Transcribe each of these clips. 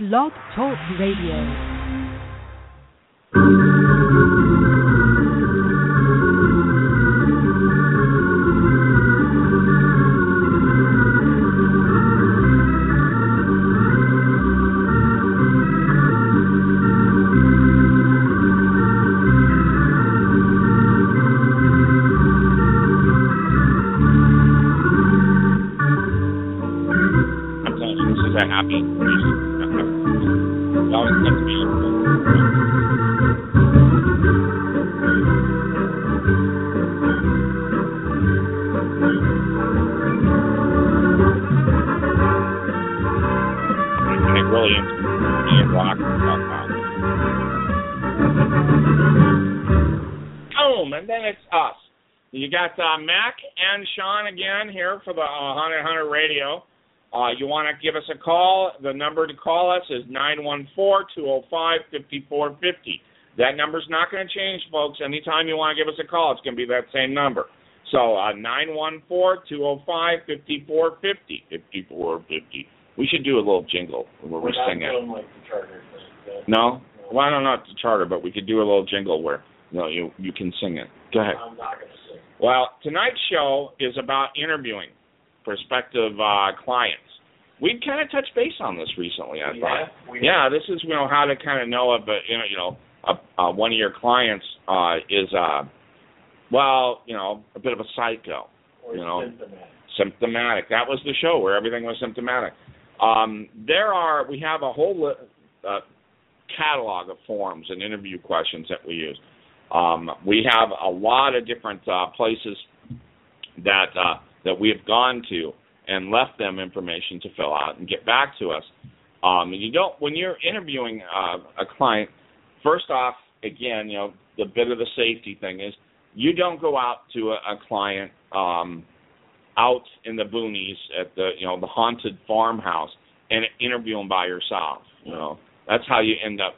Blog Talk Radio. Radio. Uh, you want to give us a call? The number to call us is nine one four two zero five fifty four fifty. That number's not going to change, folks. Anytime you want to give us a call, it's going to be that same number. So uh, nine one four two zero five fifty four fifty fifty four fifty. We should do a little jingle where we We're not sing it. doing like the charter thing. but- No, well, I don't know, it's a charter, but we could do a little jingle where you know you you can sing it. Go ahead. I'm not going to sing. Well, tonight's show is about interviewing prospective uh, clients. We kind of touched base on this recently. I. Yeah, we- Yeah, this is you know how to kind of know if a you know you know a, uh, one of your clients uh, is uh, well you know a bit of a psycho, or you know. symptomatic. symptomatic. That was the show where everything was symptomatic. Um, there are we have a whole li- uh, catalog of forms and interview questions that we use. Um, we have a lot of different uh, places that uh, that we have gone to and left them information to fill out and get back to us. Um, and you don't when you're interviewing uh, a client. First off, again, you know the bit of the safety thing is you don't go out to a, a client um, out in the boonies at the you know the haunted farmhouse and interview them by yourself. You know that's how you end up,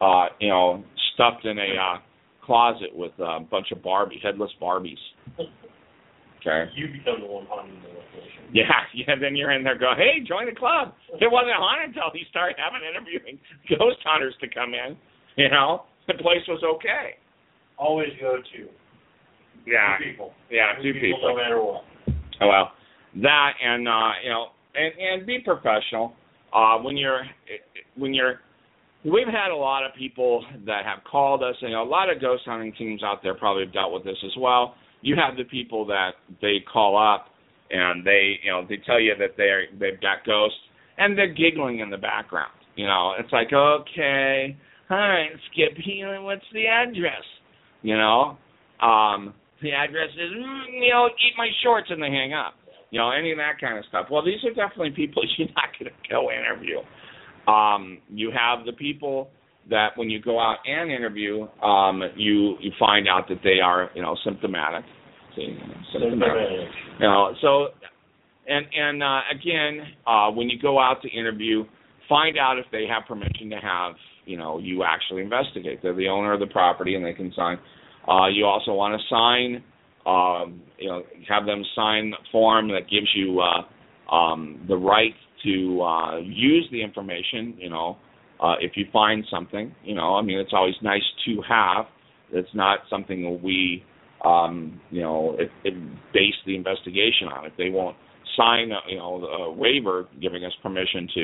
uh, you know, stuffed in a uh, closet with a bunch of Barbie headless Barbies. Okay. You become the one haunting the location. Yeah, yeah. Then you're in there, go, hey, join the club. It wasn't haunted until he started having interviewing ghost hunters to come in. You know, the place was okay. Always go to Yeah, two people. yeah, two people. people. No matter what. Oh, well, that and uh, you know, and and be professional. Uh, when you're when you're we've had a lot of people that have called us, and you know, a lot of ghost hunting teams out there probably have dealt with this as well. You have the people that they call up and they you know they tell you that they're they've got ghosts and they're giggling in the background. You know, it's like okay, all right, Skip Healing, what's the address? You know, um, the address is mm, you know eat my shorts and they hang up. You know, any of that kind of stuff. Well, these are definitely people you're not going to go interview. Um, you have the people that when you go out and interview, um, you you find out that they are you know symptomatic. See, symptomatic. You know, so and and uh, again, uh, when you go out to interview, find out if they have permission to have you know you actually investigate. They're the owner of the property and they can sign. Uh, you also want to sign, um, you know, have them sign a form that gives you uh, um, the right to uh, use the information. You know, uh, if you find something, you know, I mean, it's always nice to have. It's not something we, um, you know, it, it base the investigation on. If they won't sign, a, you know, a waiver giving us permission to,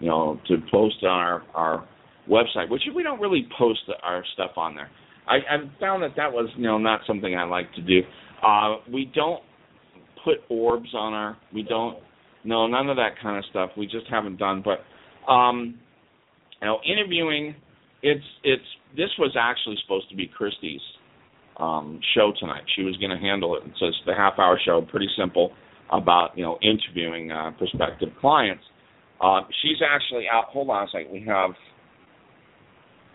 you know, to post on our our website, which we don't really post our stuff on there. I, I found that that was, you know, not something I like to do. Uh, we don't put orbs on our. We don't. No, none of that kind of stuff. We just haven't done. But, um, you know, interviewing. It's it's. This was actually supposed to be Christie's um, show tonight. She was going to handle it. So it's the half hour show, pretty simple about you know interviewing uh, prospective clients. Uh, she's actually out. Hold on a second. We have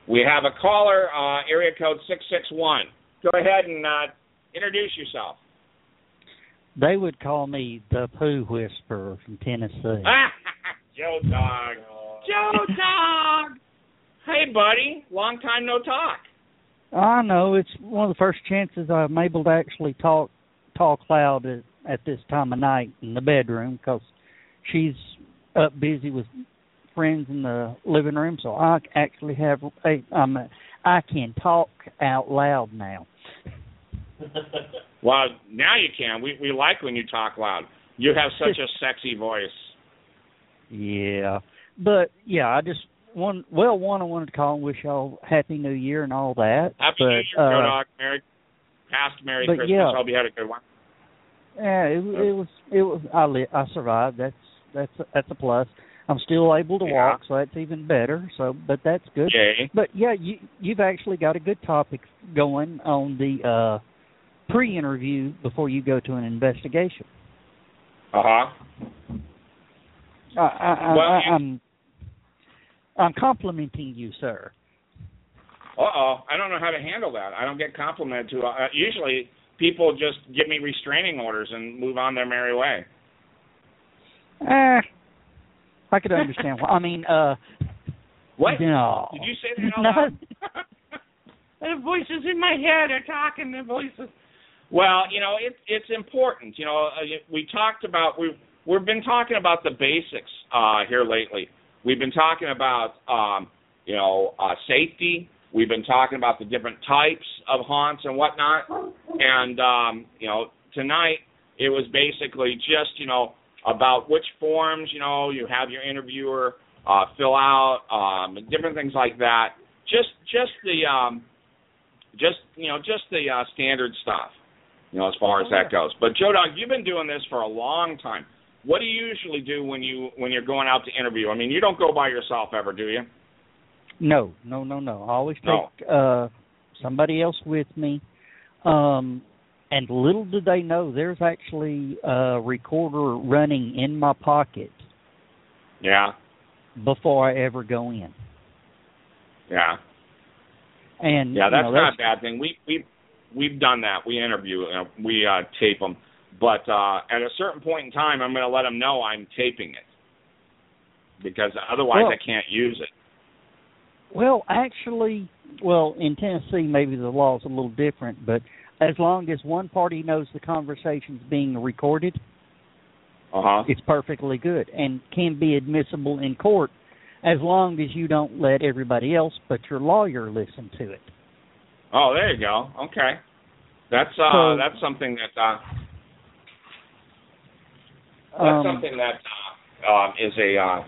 we have a caller, uh, area code six six one. Go ahead and uh, introduce yourself. They would call me the poo whisperer from Tennessee. Joe Dog. Joe Dog. Hey, buddy. Long time no talk. I know it's one of the first chances I'm able to actually talk talk loud at, at this time of night in the bedroom because she's up busy with friends in the living room, so I actually have a um I can talk out loud now. Well, now you can. We we like when you talk loud. You have such a sexy voice. Yeah, but yeah, I just one well one I wanted to call and wish y'all happy New Year and all that. Happy but, New Year, uh, Dog. Merry past Merry Christmas. yeah. Hope you had a good one. Yeah, it, it was it was I li- I survived. That's that's that's a plus. I'm still able to Yeah. walk, so that's even better. So, but that's good. Yay. But yeah, you you've actually got a good topic going on the uh pre-interview before you go to an investigation. Uh huh. I, I, I, Well, you- I'm I'm complimenting you, sir. Uh oh. I don't know how to handle that. I don't get complimented too. Uh, usually, people just give me restraining orders and move on their merry way. Eh, I could understand. why. I mean, uh, What? No. Did you say that out No. loud? the voices in my head are talking. The voices. Well, you know, it's it's important. You know, uh, we talked about we we've been talking about the basics uh, here lately. We've been talking about um, you know uh, safety. We've been talking about the different types of haunts and whatnot. And um, you know, tonight it was basically just you know about which forms you know you have your interviewer uh, fill out, um, different things like that. Just just the um, just you know just the uh, standard stuff, you know, as far as that goes. But Joe Dog, you've been doing this for a long time. What do you usually do when you when you're going out to interview? I mean, you don't go by yourself ever, do you? no, no, no, no. I always No. take uh somebody else with me. Um and little do they know there's actually a recorder running in my pocket Yeah, before I ever go in. yeah, And yeah. you That's know, not a bad thing. We we we've done that. We interview, uh, we uh, tape them. But uh, at a certain point in time, I'm going to let them know I'm taping it because otherwise Well- I can't use it. Well, actually, well, in Tennessee, maybe the law's a little different, but as long as one party knows the conversation's being recorded, Uh huh. it's perfectly good and can be admissible in court as long as you don't let everybody else but your lawyer listen to it. Oh, there you go. Okay, that's uh, So- that's something that uh, that's Um, something that uh, um, is a uh,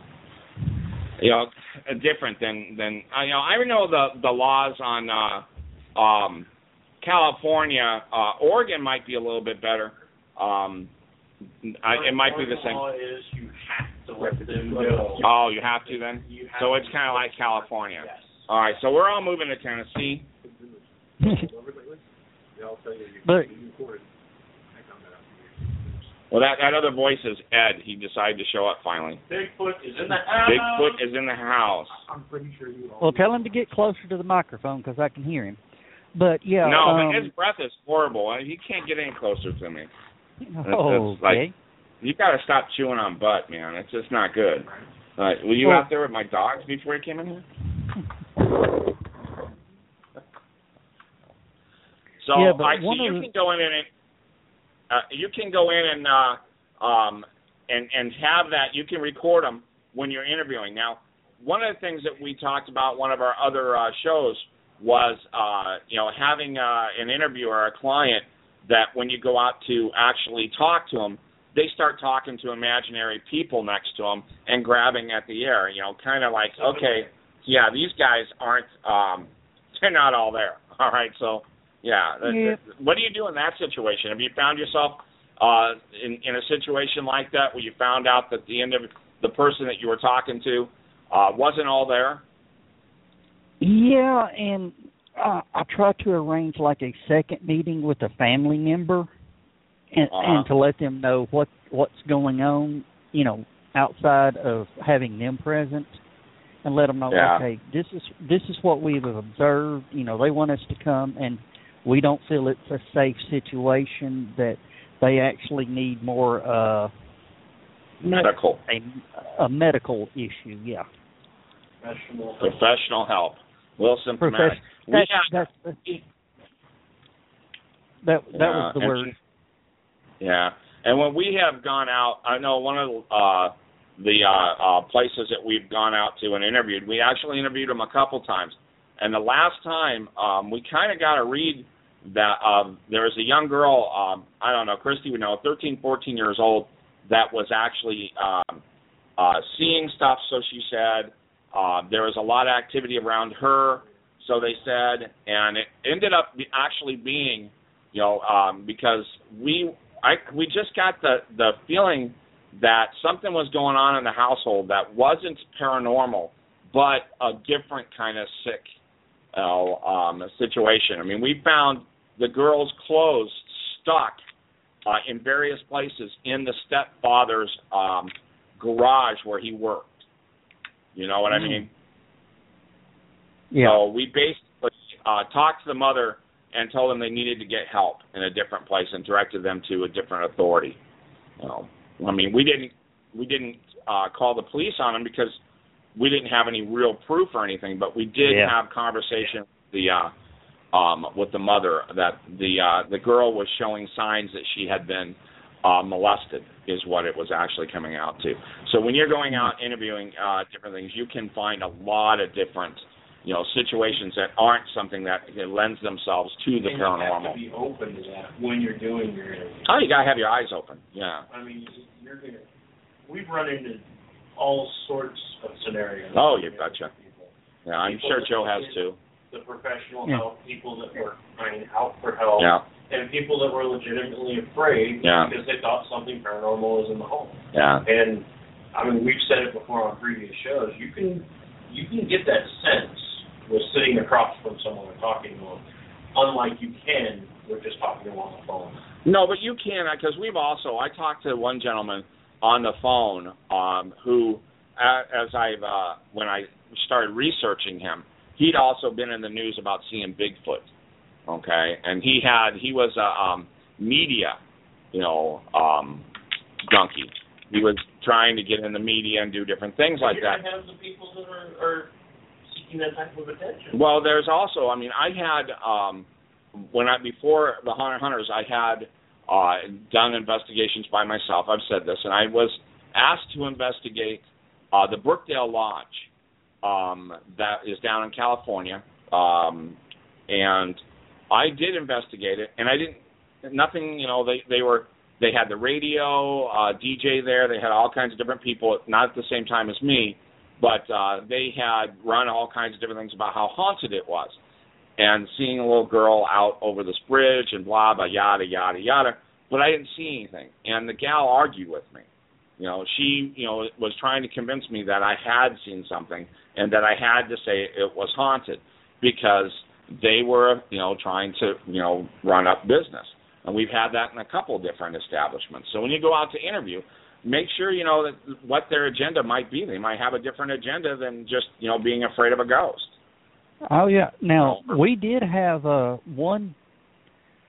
you know uh, different than than uh, you know I know the the laws on uh, um, California, uh, Oregon might be a little bit better. Um, I, it might be the same. law is you have to let them know. Oh, you have to then. You have So to it's kind of like California. Yes. All right, so we're all moving to Tennessee. but Well, that that other voice is Ed. He decided to show up finally. Bigfoot is in the house. Bigfoot is in the house. I'm pretty sure you. All. Well, tell him to get closer to the microphone because I can hear him. But yeah, no, um, but his breath is horrible. He can't get any closer to me. oh, it's like- okay. You got to stop chewing on butt, man. It's just not good. All right, were you Well- out there with my dogs before you came in here? So Yeah, but I see one you of the- can go in and uh, you can go in and uh, um, and and have that. You can record them when you're interviewing. Now, one of the things that we talked about one of our other uh, shows was uh, you know having uh, an interviewer a client that when you go out to actually talk to them, they start talking to imaginary people next to them and grabbing at the air. You know, kind of like okay, yeah, these guys aren't um, they're not all there. All right, so yeah, Yeah. what do you do in that situation? Have you found yourself uh, in in a situation like that where you found out that the end of the person that you were talking to uh, wasn't all there? Yeah, and uh, I try to arrange like a second meeting with a family member, and Uh-huh. and to let them know what what's going on, you know, outside of having them present, and let them know, Yeah. okay, this is this is what we've observed. You know, they want us to come, and we don't feel it's a safe situation that they actually need more uh Medical, a a medical issue. Yeah, Professional. professional help. Wilson Profession- We that's have- that's that that Yeah, was the and- word. Yeah, and when we have gone out, I know one of the, uh, the uh, uh, places that we've gone out to and interviewed. We actually interviewed them a couple times, and the last time um, we kind of got a read that uh, there was a young girl. Um, I don't know, Christy would know, 13, 14 years old, that was actually um, uh, seeing stuff. So she said uh, there was a lot of activity around her. So they said, and it ended up actually being, you know, um, because we I we just got the the feeling that something was going on in the household that wasn't paranormal, but a different kind of sick um, situation. I mean, we found the girl's clothes stuck uh, in various places in the stepfather's um, garage where he worked. You know what I mean? Yeah. So we basically uh, talked to the mother and told them they needed to get help in a different place and directed them to a different authority. You know, I mean, we didn't we didn't uh, call the police on them because we didn't have any real proof or anything, but we did Yeah. have conversation with the uh, um, with the mother that the uh, the girl was showing signs that she had been uh, molested is what it was actually coming out to. So when you're going out interviewing uh, different things, you can find a lot of different you know situations that aren't something that that lends themselves to the and You have paranormal. to be open to that when you're doing your interview. Oh, you gotta have your eyes open. Yeah. I mean, you're gonna. We've run into all sorts of scenarios. Oh, you betcha. People. Yeah, I'm People sure Joe has too. The professional Yeah. help, people that were crying out for help, Yeah. and people that were legitimately afraid Yeah. because they thought something paranormal was in the home. Yeah. And I mean, we've said it before on previous shows. You can you can get that sense with sitting across from someone and talking to them, unlike you can with just talking to them on the phone. No, but you can uh, because we've also. I talked to one gentleman on the phone um, who, as I've uh, when I started researching him, he'd also been in the news about seeing Bigfoot. Okay, and he had he was a um, media, you know, um, junkie. He was trying to get in the media and do different things like that. have the people that are, are seeking that type of attention. Well, there's also, I mean, I had um when I before the Hunter Hunters, I had uh done investigations by myself. I've said this, and I was asked to investigate uh the Brookdale Lodge um that is down in California. Um and I did investigate it. And I didn't nothing, you know, they they were they had the radio uh DJ there, they had all kinds of different people not at the same time as me. But uh, they had run all kinds of different things about how haunted it was, and seeing a little girl out over this bridge and blah blah yada yada yada. But I didn't see anything, and the gal argued with me. You know, she you know was trying to convince me that I had seen something and that I had to say it was haunted because they were you know trying to you know run up business, and we've had that in a couple of different establishments. So when you go out to interview, make sure you know that what their agenda might be. They might have a different agenda than just you know being afraid of a ghost. Oh yeah. Now we did have uh one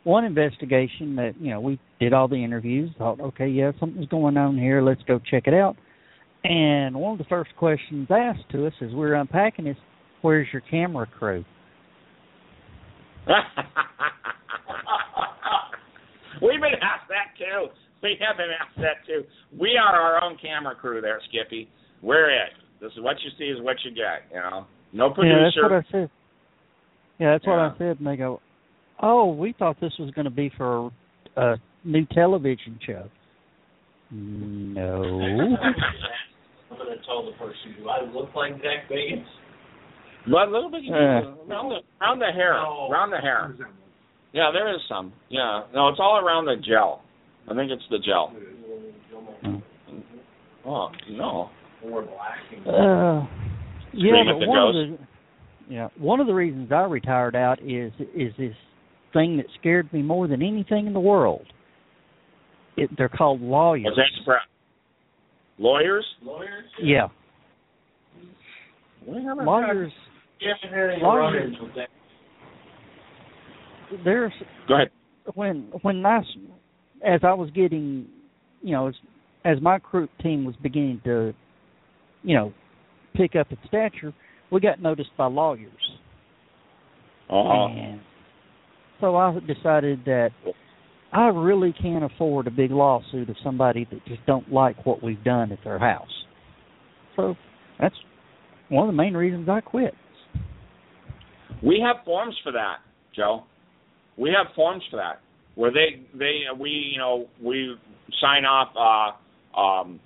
one investigation that you know we did all the interviews. Thought, okay, yeah, something's going on here. Let's go check it out. And one of the first questions asked to us as we were unpacking is, "Where's your camera crew?" We've been asked that too. We have been asked that too. We are our own camera crew there, Skippy. We're it. This is what you see is what you get. You know, no Yeah, that's what I said. Yeah, that's what I said. And they go, "Oh, we thought this was going to be for a, a new television show." No. I'm gonna tell the person, do I look like Zak Bagans? But a little bit Uh. do. around the around the hair, No. around the hair. Yeah, there is some. Yeah, no, it's all around the gel. I think it's the gel. Mm. Oh no. Or black. Uh, yeah, but the one of the yeah one of the reasons I retired out is is this thing that scared me more than anything in the world. It, they're called lawyers. Was that spread? Lawyers? Lawyers? Yeah, We lawyers. You haven't Lawyers. run-ins with that. There's Go ahead. when when I s- as I was getting, you know, as, as my crew team was beginning to, you know, pick up its stature, we got noticed by lawyers. Uh-huh. And so I decided that I really can't afford a big lawsuit of somebody that just don't like what we've done at their house. So that's one of the main reasons I quit. We have forms for that, Joe. We have forms for that where they they we you know we sign off uh, um,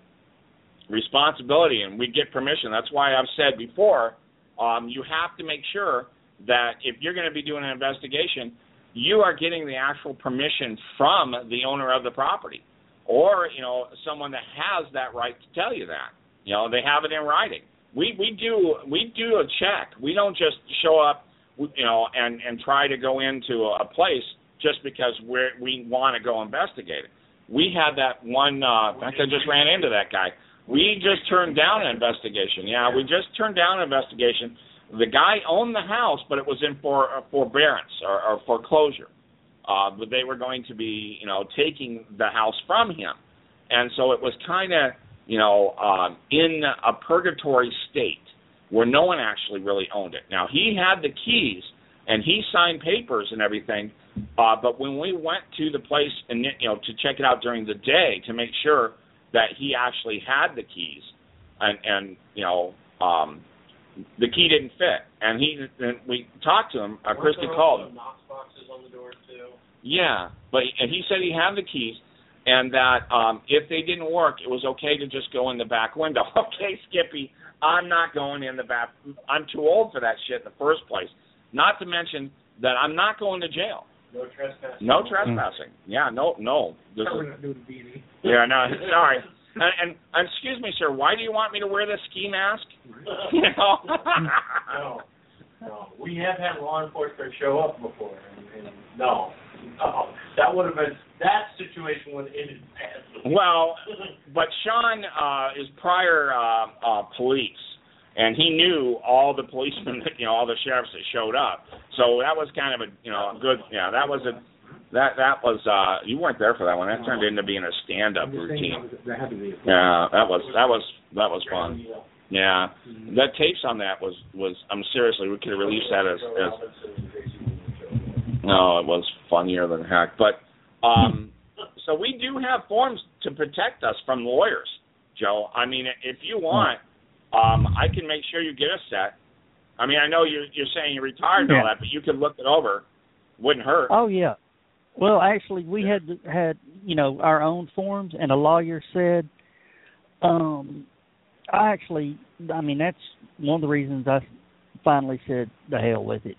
responsibility and we get permission. That's why I've said before, um, you have to make sure that if you're going to be doing an investigation, you are getting the actual permission from the owner of the property, or you know someone that has that right to tell you that. You know they have it in writing. We we do we do a check. We don't just show up, you know, and and try to go into a place just because we we want to go investigate it. We had that one. Uh, in fact, I just ran into that guy. We just turned down an investigation. Yeah, we just turned down an investigation. The guy owned the house, but it was in for uh, forbearance or, or foreclosure. Uh, but they were going to be, you know, taking the house from him, and so it was kind of, you know, um, in a purgatory state where no one actually really owned it. Now he had the keys and he signed papers and everything, uh, but when we went to the place and you know to check it out during the day to make sure that he actually had the keys, and and you know um, the key didn't fit, and he and we talked to him. Uh, Christy called him. Knox boxes on the door too. Yeah, but and he said he had the keys, and that um, if they didn't work, it was okay to just go in the back window. okay, Skippy, I'm not going in the back. I'm too old for that shit in the first place. Not to mention that I'm not going to jail. No trespassing. No trespassing. Yeah, no, no. This We're is, not doing beanie. yeah, no. Sorry. And, and, and excuse me, sir. Why do you want me to wear this ski mask? You know. no, no. We have had law enforcement show up before, and, and no, no. That would have been that situation would have ended badly. well, but Sean uh, is prior uh, uh, police, and he knew all the policemen, that, you know, all the sheriffs that showed up. So that was kind of a, you know, a good. Yeah, that was a. That that was uh you weren't there for that one. That turned into being a stand up I'm just saying routine. that was- that had to be. Yeah, that was that was that was fun. Yeah. Mhm. The tapes on that was was I'm seriously we could have released that as as no, it was funnier than heck. But um so we do have forms to protect us from lawyers, Joe. I mean if you want, um I can make sure you get a set. I mean I know you're you're saying you're retired and all that, but you can look it over. Wouldn't hurt. Oh yeah. Well, actually, we had had you know our own forms, and a lawyer said, um, I actually, I mean, that's one of the reasons I finally said the hell with it.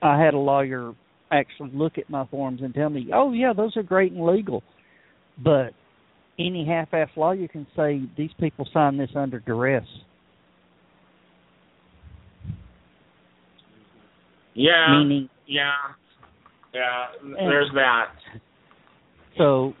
I had a lawyer actually look at my forms and tell me, oh yeah, those are great and legal, but any half-ass lawyer can say these people signed this under duress. Yeah. Meaning, Yeah. Yeah, there's that. so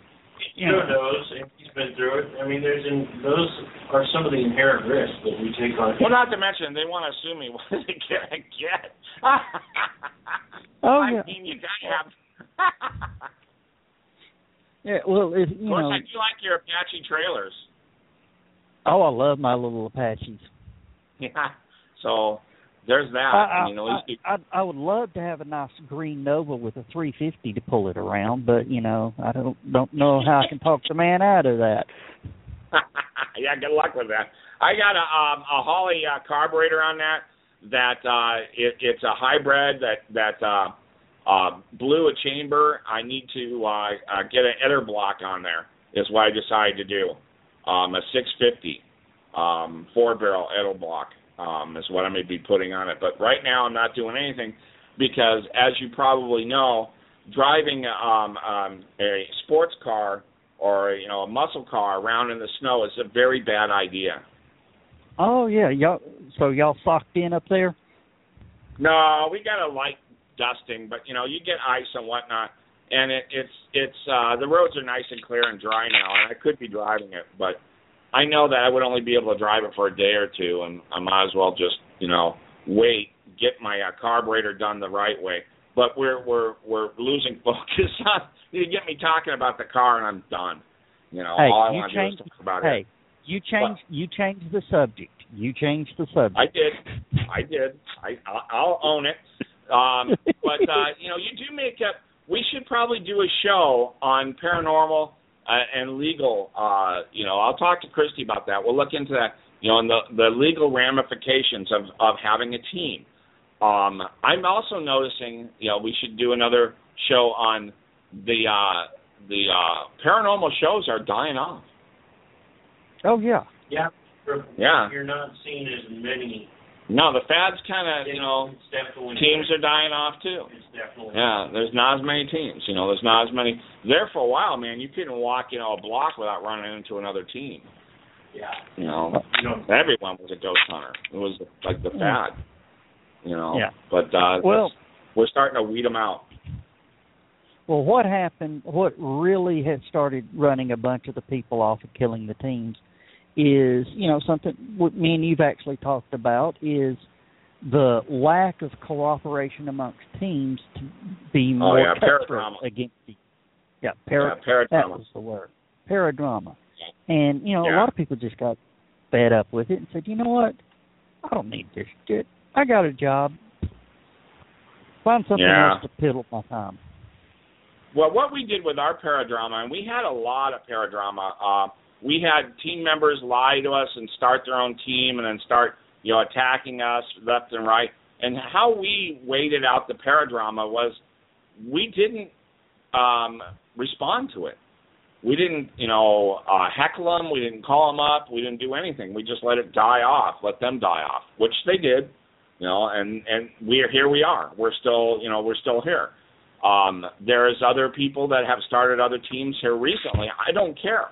You know those, and he's been through it. I mean, there's in, those are some of the inherent risks that we take on. Well, not to mention they want to sue me. What are they gonna get? Oh, I yeah. mean, you gotta have. yeah, well, if of course, know, I do like your Apache trailers. oh, I love my little Apaches. Yeah. So there's that. I, I mean, at least you, I, I, I would love to have a nice green Nova with a 350 to pull it around, but you know, I don't don't know how I can talk the man out of that. yeah. Good luck with that. I got a um, a Holley uh, carburetor on that. That uh, it, it's a hybrid that that uh, uh, blew a chamber. I need to uh, uh, get an Edelbrock on there. Is what I decided to do. Um, a 650 um, four barrel Edelbrock um, is what I'm going to be putting on it. But right now I'm not doing anything because, as you probably know, driving um, um, a sports car or you know a muscle car around in the snow is a very bad idea. Oh yeah, y'all. So y'all socked in up there? No, we got a light dusting, but you know you get ice and whatnot, and it, it's it's uh, the roads are nice and clear and dry now, and I could be driving it, but I know that I would only be able to drive it for a day or two, and I might as well just you know wait, get my uh, carburetor done the right way. But we're we're we're losing focus on. You get me talking about the car, and I'm done. You know, Hey, all I want to do is talk about hey, it. you changed you changed the subject. You changed the subject. I did. I did. I I'll- I'll own it. Um, but uh, you know, you do make up. We should probably do a show on paranormal uh, and legal. Uh, you know, I'll talk to Christy about that. We'll look into that you know, and the the legal ramifications of of having a team. Um, I'm also noticing, you know, we should do another show on the uh, the uh, paranormal shows are dying off. Oh yeah. Yeah. Yeah. You're not seeing as many. No, the fads kind of, you know, teams are dying off too. Yeah, there's not as many teams. You know, there's not as many. There for a while, man, you couldn't walk, you know, a block without running into another team. Yeah. You know, You know, everyone was a ghost hunter. It was like the fad. You know. Yeah. But uh, Well- we're starting to weed them out. Well, what happened? What really had started running a bunch of the people off and killing the teams is, you know, something what me and you've actually talked about is the lack of cooperation amongst teams to be more Oh, yeah, paradrama. against the yeah, para, yeah, paradrama. that was the word paradrama, and you know a lot of people just got fed up with it and said, you know what, I don't need this shit. I got a job. Find something Yeah. else to piddle my time. Well, what we did with our paradrama, and we had a lot of paradrama. Uh, we had team members lie to us and start their own team, and then start, you know, attacking us left and right. And how we waited out the paradrama was, we didn't um, respond to it. We didn't, you know, uh, heckle them. We didn't call them up. We didn't do anything. We just let it die off, let them die off, which they did. You know, and and we're here. We are. We're still, you know, we're still here. Um, there's other people that have started other teams here recently. I don't care.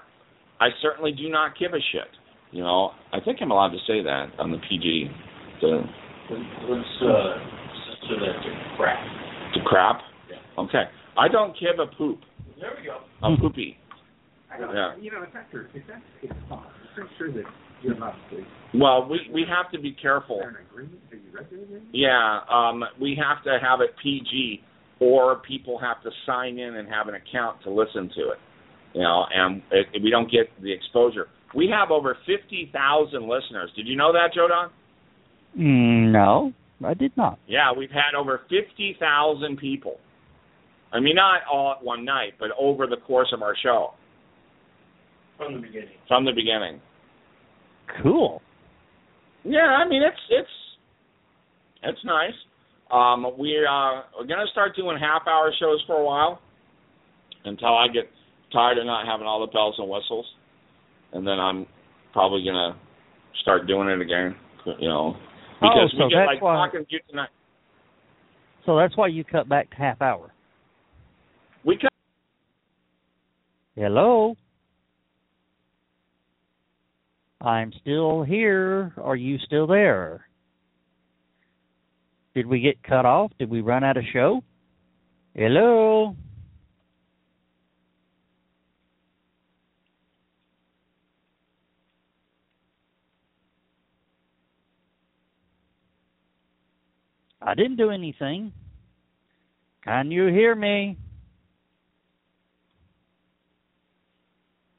I certainly do not give a shit. You know, I think I'm allowed to say that on the PG. To, let's uh, so that to crap. to crap. Yeah. Okay. I don't give a poop. There we go. A poopy. I don't, Yeah. You know, it's after it's that's it's fine. I'm pretty sure that you're not the Well, we we have to be careful. there an agreement? Have you read the agreement? Yeah, um, we have to have it PG, or people have to sign in and have an account to listen to it. You know, and it, we don't get the exposure. We have over fifty thousand listeners. Did you know that, Joe Don? Mm, no, I did not. Yeah, we've had over fifty thousand people. I mean, not all at one night, but over the course of our show From the beginning. from the beginning. Cool. Yeah, I mean it's it's it's nice. Um, we uh, we're gonna start doing half hour shows for a while until I get tired of not having all the bells and whistles, and then I'm probably gonna start doing it again. You know, oh, because Oh, so we get that's like why- talking to you tonight. So that's why you cut back to half hour. We cut Hello. I'm still here. Are you still there? Did we get cut off? Did we run out of show? Hello. I didn't do anything. Can you hear me?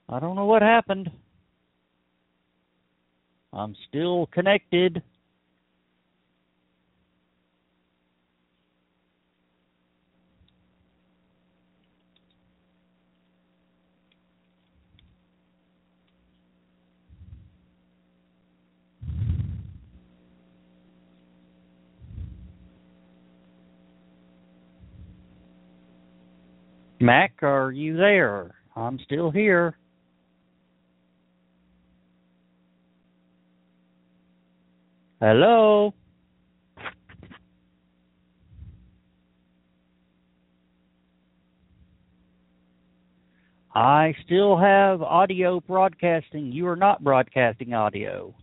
I don't know what happened. I'm still connected. Mac, are you there? I'm still here. Hello? I still have audio broadcasting. You are not broadcasting audio.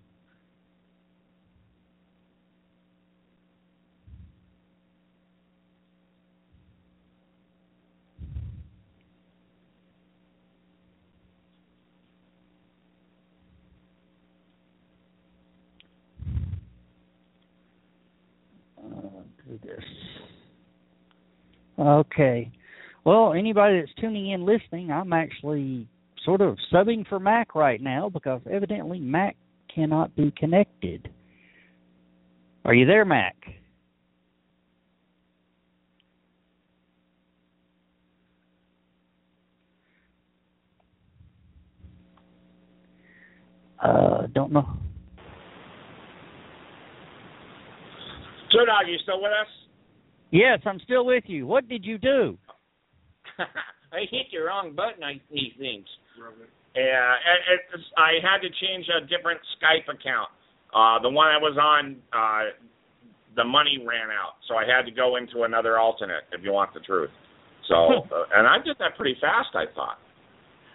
Do this. Okay. Well, anybody that's tuning in listening, I'm actually sort of subbing for Mac right now because evidently Mac cannot be connected. Are you there, Mac? Uh, don't know. Show Dog, you still with us? Yes, I'm still with you. What did you do? I hit the wrong button. I these things. Yeah, it, it's, I had to change a different Skype account. Uh, the one I was on, uh, the money ran out, so I had to go into another alternate. If you want the truth, so uh, and I did that pretty fast. I thought.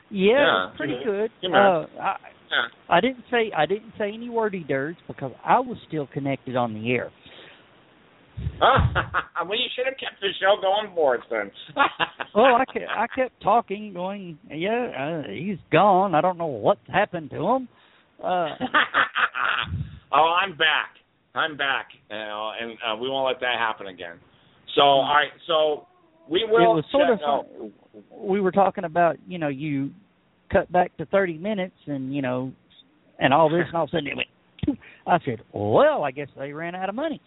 Yeah, Yeah. pretty good. Give me a- Uh, I, Yeah. I didn't say I didn't say any wordy dirts because I was still connected on the air. well, you should have kept the show going for us then. Well, I kept I kept talking, going, yeah, uh, he's gone. I don't know what happened to him. Uh, oh, I'm back. I'm back, you know, and uh, we won't let that happen again. So, all right, so we will. it was sort of oh, we were talking about you know you cut back to thirty minutes and you know and all this and all of a sudden it went. I said, well, I guess they ran out of money.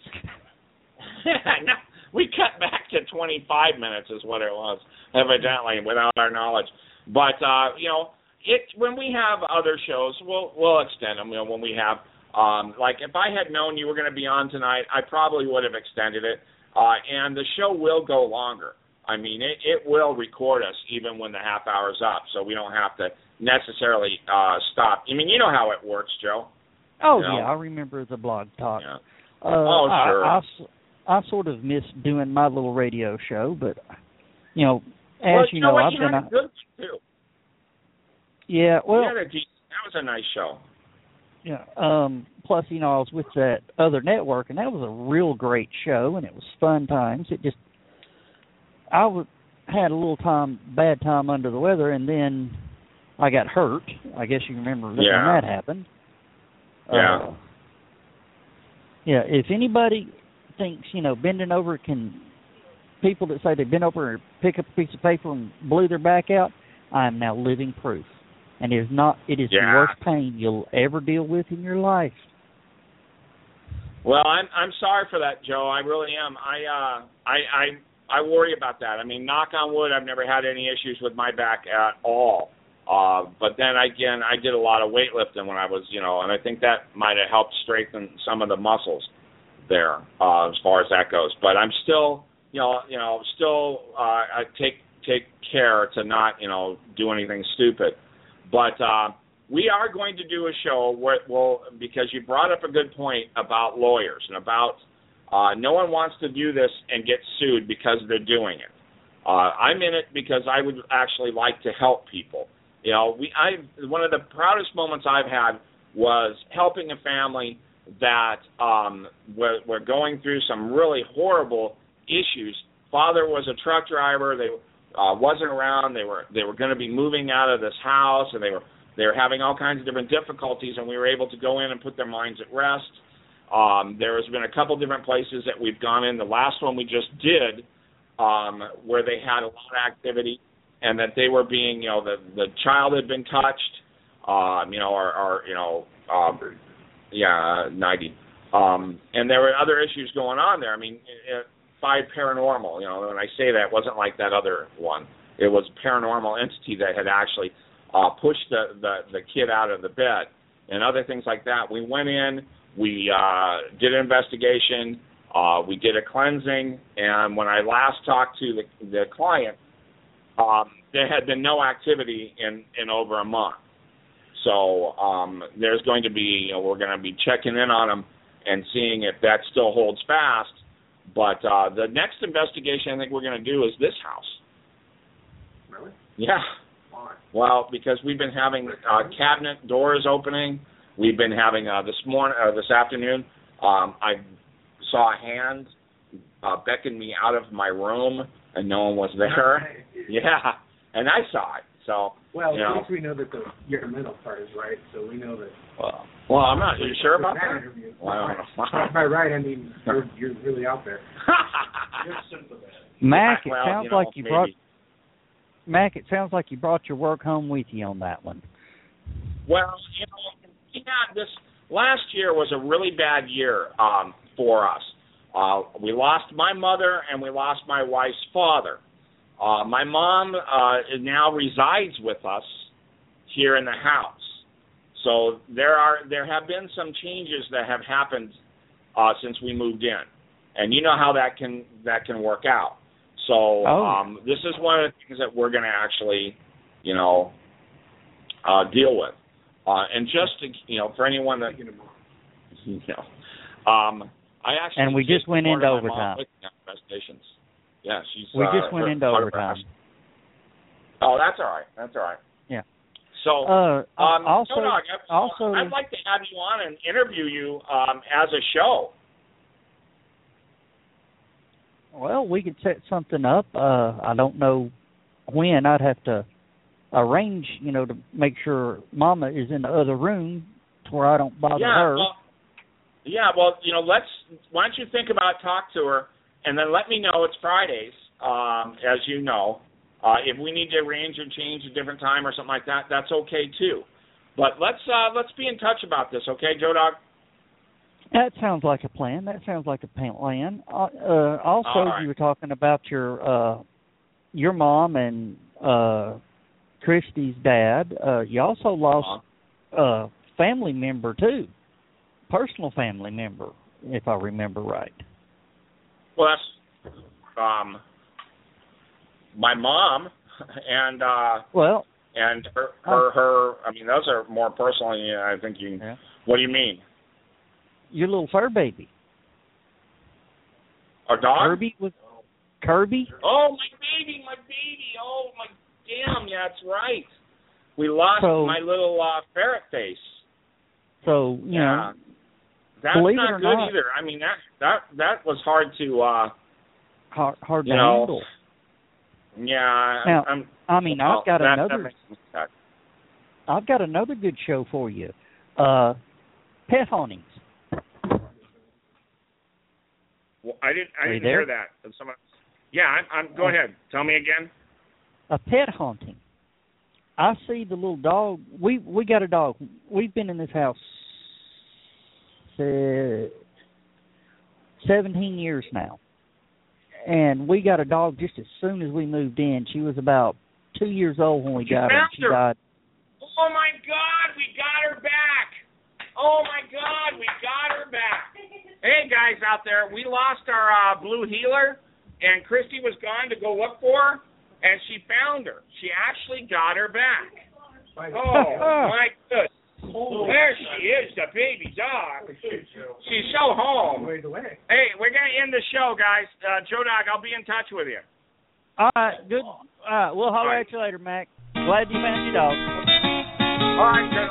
no, we cut back to 25 minutes is what it was, evidently, without our knowledge. But uh, you know, it when we have other shows, we'll we'll extend them. You know, when we have um, like if I had known you were going to be on tonight, I probably would have extended it. Uh, and the show will go longer. I mean, it, it will record us even when the half hour's up, so we don't have to necessarily uh, stop. I mean, you know how it works, Joe. Oh Yeah. yeah, I remember the blog talk. Yeah. Uh, Oh, sure. I, I sort of miss doing my little radio show, but you know, as well, you know, know. I've you been. had a good too. yeah, well, you that was a nice show. Yeah. Um, plus, you know, I was with that other network, and that was a real great show, and it was fun times. It just, I was had a little time, bad time under the weather, and then I got hurt. I guess you remember that Yeah. when that happened. Yeah. Uh, yeah. If anybody thinks you know bending over can, people that say they bent over and pick up a piece of paper and blew their back out, I am now living proof. And it is not. It is Yeah. the worst pain you'll ever deal with in your life. Well, I'm I'm sorry for that, Joe. I really am. I uh I I I worry about that. I mean, knock on wood, I've never had any issues with my back at all. Uh, but then again, I did a lot of weightlifting when I was, you know, and I think that might have helped strengthen some of the muscles there uh, as far as that goes. But I'm still, you know, you know, still uh, I take take care to not, you know, do anything stupid. But uh, we are going to do a show where well because you brought up a good point about lawyers and about uh, no one wants to do this and get sued because they're doing it. Uh, I'm in it because I would actually like to help people. You know, we I one of the proudest moments I've had was helping a family that um were, were going through some really horrible issues. Father was a truck driver. They uh, wasn't around. They were they were going to be moving out of this house, and they were they were having all kinds of different difficulties, and we were able to go in and put their minds at rest. Um, there has been a couple different places that we've gone in. The last one we just did, um, where they had a lot of activity, and that they were being, you know, the the child had been touched, um, you know, or, or you know, um, yeah, ninety, um, and there were other issues going on there. I mean, uh, five paranormal. You know, when I say that, it wasn't like that other one. It was a paranormal entity that had actually uh, pushed the, the the kid out of the bed and other things like that. We went in, we uh, did an investigation, uh, we did a cleansing, and when I last talked to the the client, um, there had been no activity in in over a month. So um, there's going to be, you know, we're going to be checking in on them and seeing if that still holds fast. But uh, the next investigation I think we're going to do is this house. Really? Yeah. Why? Well, because we've been having uh, cabinet doors opening. We've been having uh, this morning, uh, this afternoon. Um, I saw a hand uh, beckon me out of my room, and no one was there. Yeah, and I saw it. So, Well, you know. at least we know that the your mental part is right, so we know that. well, well I'm not. Are you sure about With that? interview. Well, I don't know. By right, I mean you're, you're really out there. You're sympathetic. Mac, it Well, sounds you know, like you maybe. brought Mac. It sounds like you brought your work home with you on that one. Well, you know, yeah, this last year was a really bad year um, for us. Uh, we lost my mother and we lost my wife's father. Uh, my mom uh, now resides with us here in the house. So there are there have been some changes that have happened uh, since we moved in, and you know how that can that can work out. So Oh. um, this is one of the things that we're going to actually, you know, uh, deal with. Uh, and just to, you know, for anyone that you know, um, I actually And we just went into overtime. with. Yeah, she's. We uh, just went her- into overtime. Oh, that's all right. That's all right. Yeah. So, Uh, um, also, no, Doc, I- also, I'd like to have you on and interview you um, as a show. well, we could set something up. Uh, I don't know when. I'd have to arrange, you know, to make sure Mama is in the other room to where I don't bother yeah, her. well, yeah. Well, you know, let's. Why don't you think about talk to her, and then let me know. It's Fridays, um, as you know. Uh, if we need to arrange or change a different time or something like that, that's okay too. But let's uh, let's be in touch about this, okay, Joe Dog? That sounds like a plan. That sounds like a plan. Uh, uh, also, right. you were talking about your uh, your mom and uh, Christy's dad. Uh, you also lost a family member too, personal family member, if I remember right. Well, that's um, my mom and uh, Well, and her her her. I mean, those are more personal. Yeah, I think you. Yeah. What do you mean? your little fur baby, A dog? Kirby was Kirby. Oh, my baby, my baby. Oh, my damn. Yeah, that's right. We lost So- my little uh, ferret face. So you yeah. know, That's believe not good not- either. I mean, that that that was hard to. uh hard, hard to know, handle. Yeah. I- Now, I'm. I mean, well, I've got that, another. That makes me sad. I've got another good show for you. Uh, pet hauntings. Well, I didn't. I didn't hear that. Someone. Yeah, I'm. I'm. Go Oh. ahead. Tell me again. a pet haunting. I see the little dog. We we got a dog. We've been in this house uh, seventeen years now, and we got a dog just as soon as we moved in. She was about two years old when we You got her. She her. died. Oh my God, we got her back. Oh my God, we got her back. Hey guys out there, we lost our uh, blue heeler, and Christy was gone to go look for her, and she found her. She actually got her back. Oh my goodness. There she is, the baby dog. She's so home. Hey, we're gonna end the show, guys. Uh, Joe Dog, I'll be in touch with you. All right, good. All right, we'll holler All right. at you later, Mac. Glad you found your dog. All right, Joe.